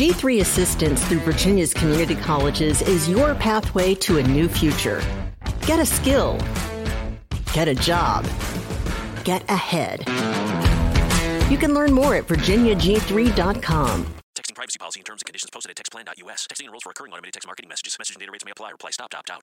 G3 Assistance through Virginia's community colleges is your pathway to a new future. Get a skill, get a job, get ahead. You can learn more at virginiag3.com. Texting privacy policy and terms and conditions posted at textplan.us. Texting enrolls for recurring automated text marketing messages. Message and data rates may apply. Reply stop to opt out.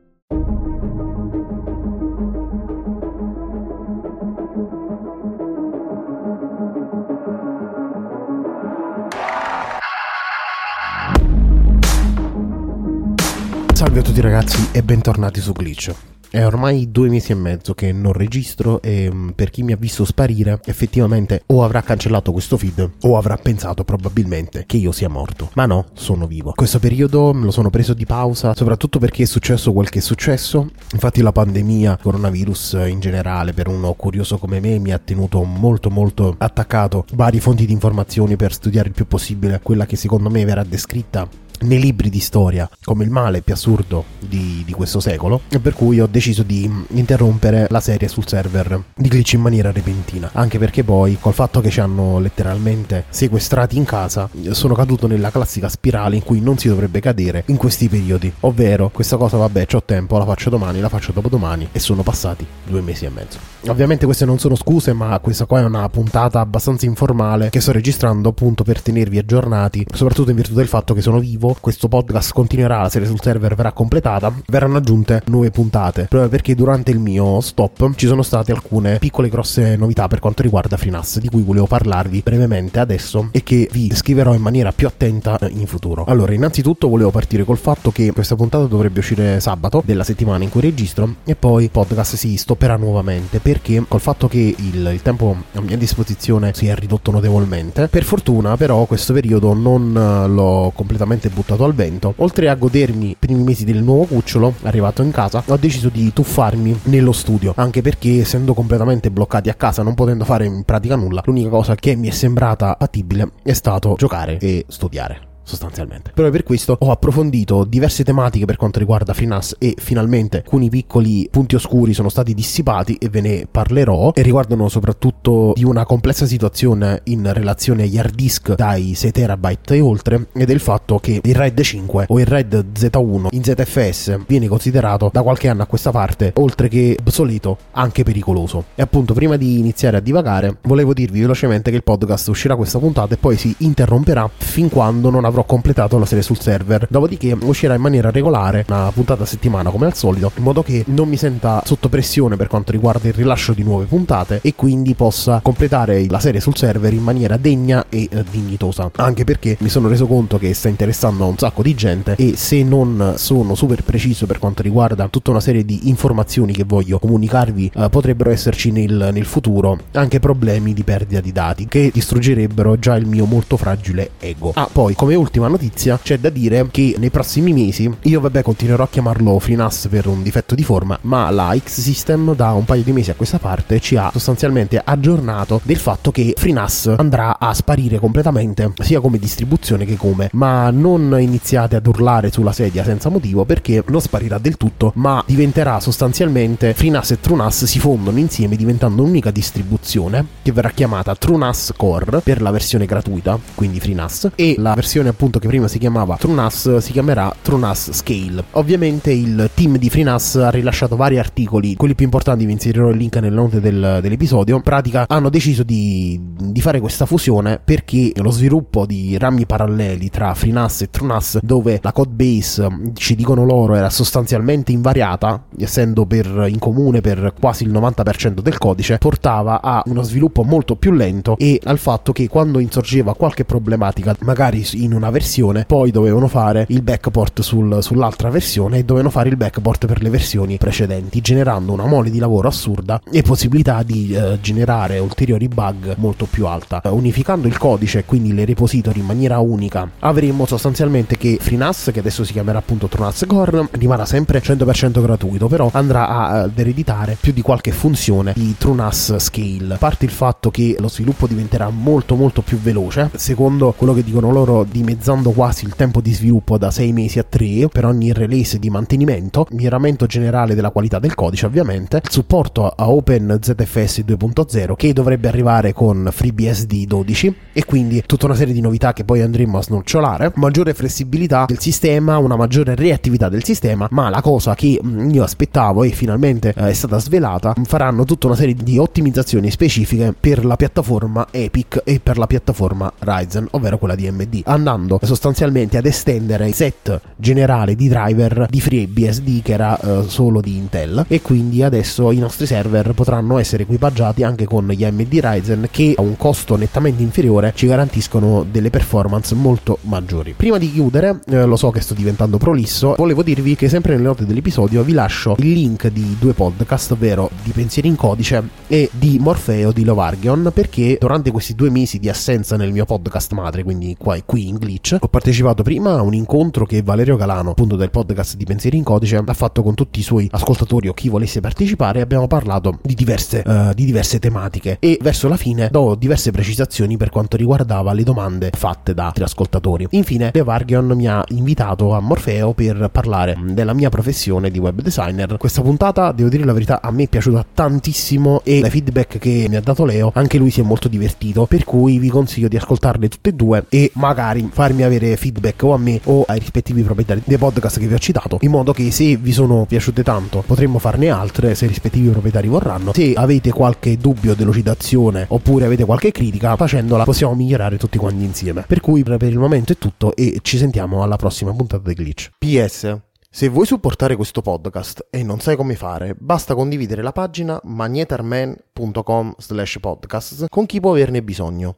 Salve a tutti ragazzi e bentornati su Glitch. È ormai due mesi e mezzo che non registro e mm, per chi mi ha visto sparire effettivamente o avrà cancellato questo feed o avrà pensato probabilmente che io sia morto. Ma no, sono vivo. Questo periodo me lo sono preso di pausa soprattutto perché è successo quel che è successo. Infatti la pandemia, coronavirus in generale, per uno curioso come me mi ha tenuto molto molto attaccato varie fonti di informazioni per studiare il più possibile quella che secondo me verrà descritta nei libri di storia come il male più assurdo di, di, questo secolo e per cui ho deciso di interrompere la serie sul server di glitch in maniera repentina. Anche perché poi col fatto che ci hanno letteralmente sequestrati in casa sono caduto nella classica spirale in cui non si dovrebbe cadere in questi periodi. Ovvero questa cosa vabbè ho tempo la faccio domani la faccio dopodomani e sono passati due mesi e mezzo. Ovviamente queste non sono scuse ma questa qua è una puntata abbastanza informale che sto registrando appunto per tenervi aggiornati soprattutto in virtù del fatto che sono vivo questo podcast continuerà, la serie sul server verrà completata, verranno aggiunte nuove puntate, proprio perché durante il mio stop ci sono state alcune piccole grosse novità per quanto riguarda FreeNAS, di cui volevo parlarvi brevemente adesso e che vi scriverò in maniera più attenta in futuro. Allora, innanzitutto volevo partire col fatto che questa puntata dovrebbe uscire sabato della settimana in cui registro e poi il podcast si stopperà nuovamente perché col fatto che il, il tempo a mia disposizione si è ridotto notevolmente, per fortuna però questo periodo non l'ho completamente buttato buttato al vento. Oltre a godermi i primi mesi del nuovo cucciolo, arrivato in casa, ho deciso di tuffarmi nello studio, anche perché essendo completamente bloccati a casa, non potendo fare in pratica nulla, l'unica cosa che mi è sembrata fattibile è stato giocare e studiare sostanzialmente. Proprio per questo ho approfondito diverse tematiche per quanto riguarda FreeNAS e finalmente alcuni piccoli punti oscuri sono stati dissipati e ve ne parlerò e riguardano soprattutto di una complessa situazione in relazione agli hard disk dai 6 terabyte e oltre e del fatto che il RAID 5 o il RAID Z1 in ZFS viene considerato da qualche anno a questa parte oltre che obsoleto anche pericoloso. E appunto prima di iniziare a divagare volevo dirvi velocemente che il podcast uscirà questa puntata e poi si interromperà fin quando non avrò completato la serie sul server. Dopodiché uscirà in maniera regolare, una puntata a settimana come al solito, in modo che non mi senta sotto pressione per quanto riguarda il rilascio di nuove puntate e quindi possa completare la serie sul server in maniera degna e eh, dignitosa. Anche perché mi sono reso conto che sta interessando a un sacco di gente e se non sono super preciso per quanto riguarda tutta una serie di informazioni che voglio comunicarvi, eh, potrebbero esserci nel, nel futuro anche problemi di perdita di dati che distruggerebbero già il mio molto fragile ego. Ah, poi come ultima notizia c'è da dire che nei prossimi mesi io vabbè continuerò a chiamarlo FreeNAS per un difetto di forma ma la X-System da un paio di mesi a questa parte ci ha sostanzialmente aggiornato del fatto che FreeNAS andrà a sparire completamente sia come distribuzione che come. Ma non iniziate ad urlare sulla sedia senza motivo perché non sparirà del tutto ma diventerà sostanzialmente FreeNAS e TrueNAS si fondono insieme diventando un'unica distribuzione che verrà chiamata TrueNAS Core per la versione gratuita quindi FreeNAS e la versione appunto che prima si chiamava TrueNAS si chiamerà TrueNAS Scale. Ovviamente il team di FreeNAS ha rilasciato vari articoli, quelli più importanti vi inserirò il link nelle note del, dell'episodio. In pratica hanno deciso di, di, fare questa fusione perché lo sviluppo di rami paralleli tra FreeNAS e TrueNAS dove la code base ci dicono loro era sostanzialmente invariata, essendo per, in comune per quasi il 90% del codice, portava a uno sviluppo molto più lento e al fatto che quando insorgeva qualche problematica, magari in una versione, poi dovevano fare il backport sul, sull'altra versione e dovevano fare il backport per le versioni precedenti, generando una mole di lavoro assurda e possibilità di eh, generare ulteriori bug molto più alta. unificando il codice, quindi le repository in maniera unica, avremmo sostanzialmente che FreeNAS, che adesso si chiamerà appunto TrueNAS Core, rimarrà sempre 100% gratuito, però andrà ad ereditare più di qualche funzione di TrueNAS Scale. A parte il fatto che lo sviluppo diventerà molto molto più veloce, secondo quello che dicono loro dimezzando quasi il tempo di sviluppo da 6 mesi a 3 per ogni release di mantenimento, miglioramento generale della qualità del codice ovviamente, supporto a OpenZFS 2.0 che dovrebbe arrivare con FreeBSD 12 e quindi tutta una serie di novità che poi andremo a snocciolare, maggiore flessibilità del sistema, una maggiore reattività del sistema, ma la cosa che mm, io aspettavo e finalmente eh, è stata svelata, faranno tutta una serie di ottimizzazioni specifiche per la piattaforma Epic e per la piattaforma Ryzen, ovvero quella di AMD, andando sostanzialmente ad estendere il set generale di driver di FreeBSD che era eh, solo di Intel e quindi adesso i nostri server potranno essere equipaggiati anche con gli AMD Ryzen che a un costo nettamente inferiore ci garantiscono delle performance molto maggiori. Prima di chiudere, eh, lo so che sto diventando prolisso, volevo dirvi che sempre nelle note dell'episodio vi lascio il link di due podcast, ovvero di Pensieri in Codice e di Morfeo di Lovargion, perché durante questi due mesi di assenza nel mio podcast madre, quindi qua e qui in Glitch, ho partecipato prima a un incontro che Valerio Galano, appunto del podcast di Pensieri in Codice, ha fatto con tutti i suoi ascoltatori o chi volesse partecipare abbiamo parlato di diverse, uh, di diverse tematiche e verso la fine do diverse precisazioni per quanto riguardava le domande fatte da altri ascoltatori. Infine, Levargion mi ha invitato a Morfeo per parlare della mia professione di web designer. Questa puntata, devo dire la verità, a me è piaciuta tantissimo e dai feedback che mi ha dato Leo, anche lui si è molto divertito, per cui vi consiglio di ascoltarle tutte e due e magari farmi avere feedback o a me o ai rispettivi proprietari dei podcast che vi ho citato, in modo che se vi sono piaciute tanto potremmo farne altre se i rispettivi proprietari vorranno. Se avete qualche dubbio, delucidazione oppure avete qualche critica, facendola possiamo migliorare tutti quanti insieme. Per cui per il momento è tutto e ci sentiamo alla prossima puntata di Glitch. PS se vuoi supportare questo podcast e non sai come fare, basta condividere la pagina magnetarman.com slash podcast con chi può averne bisogno.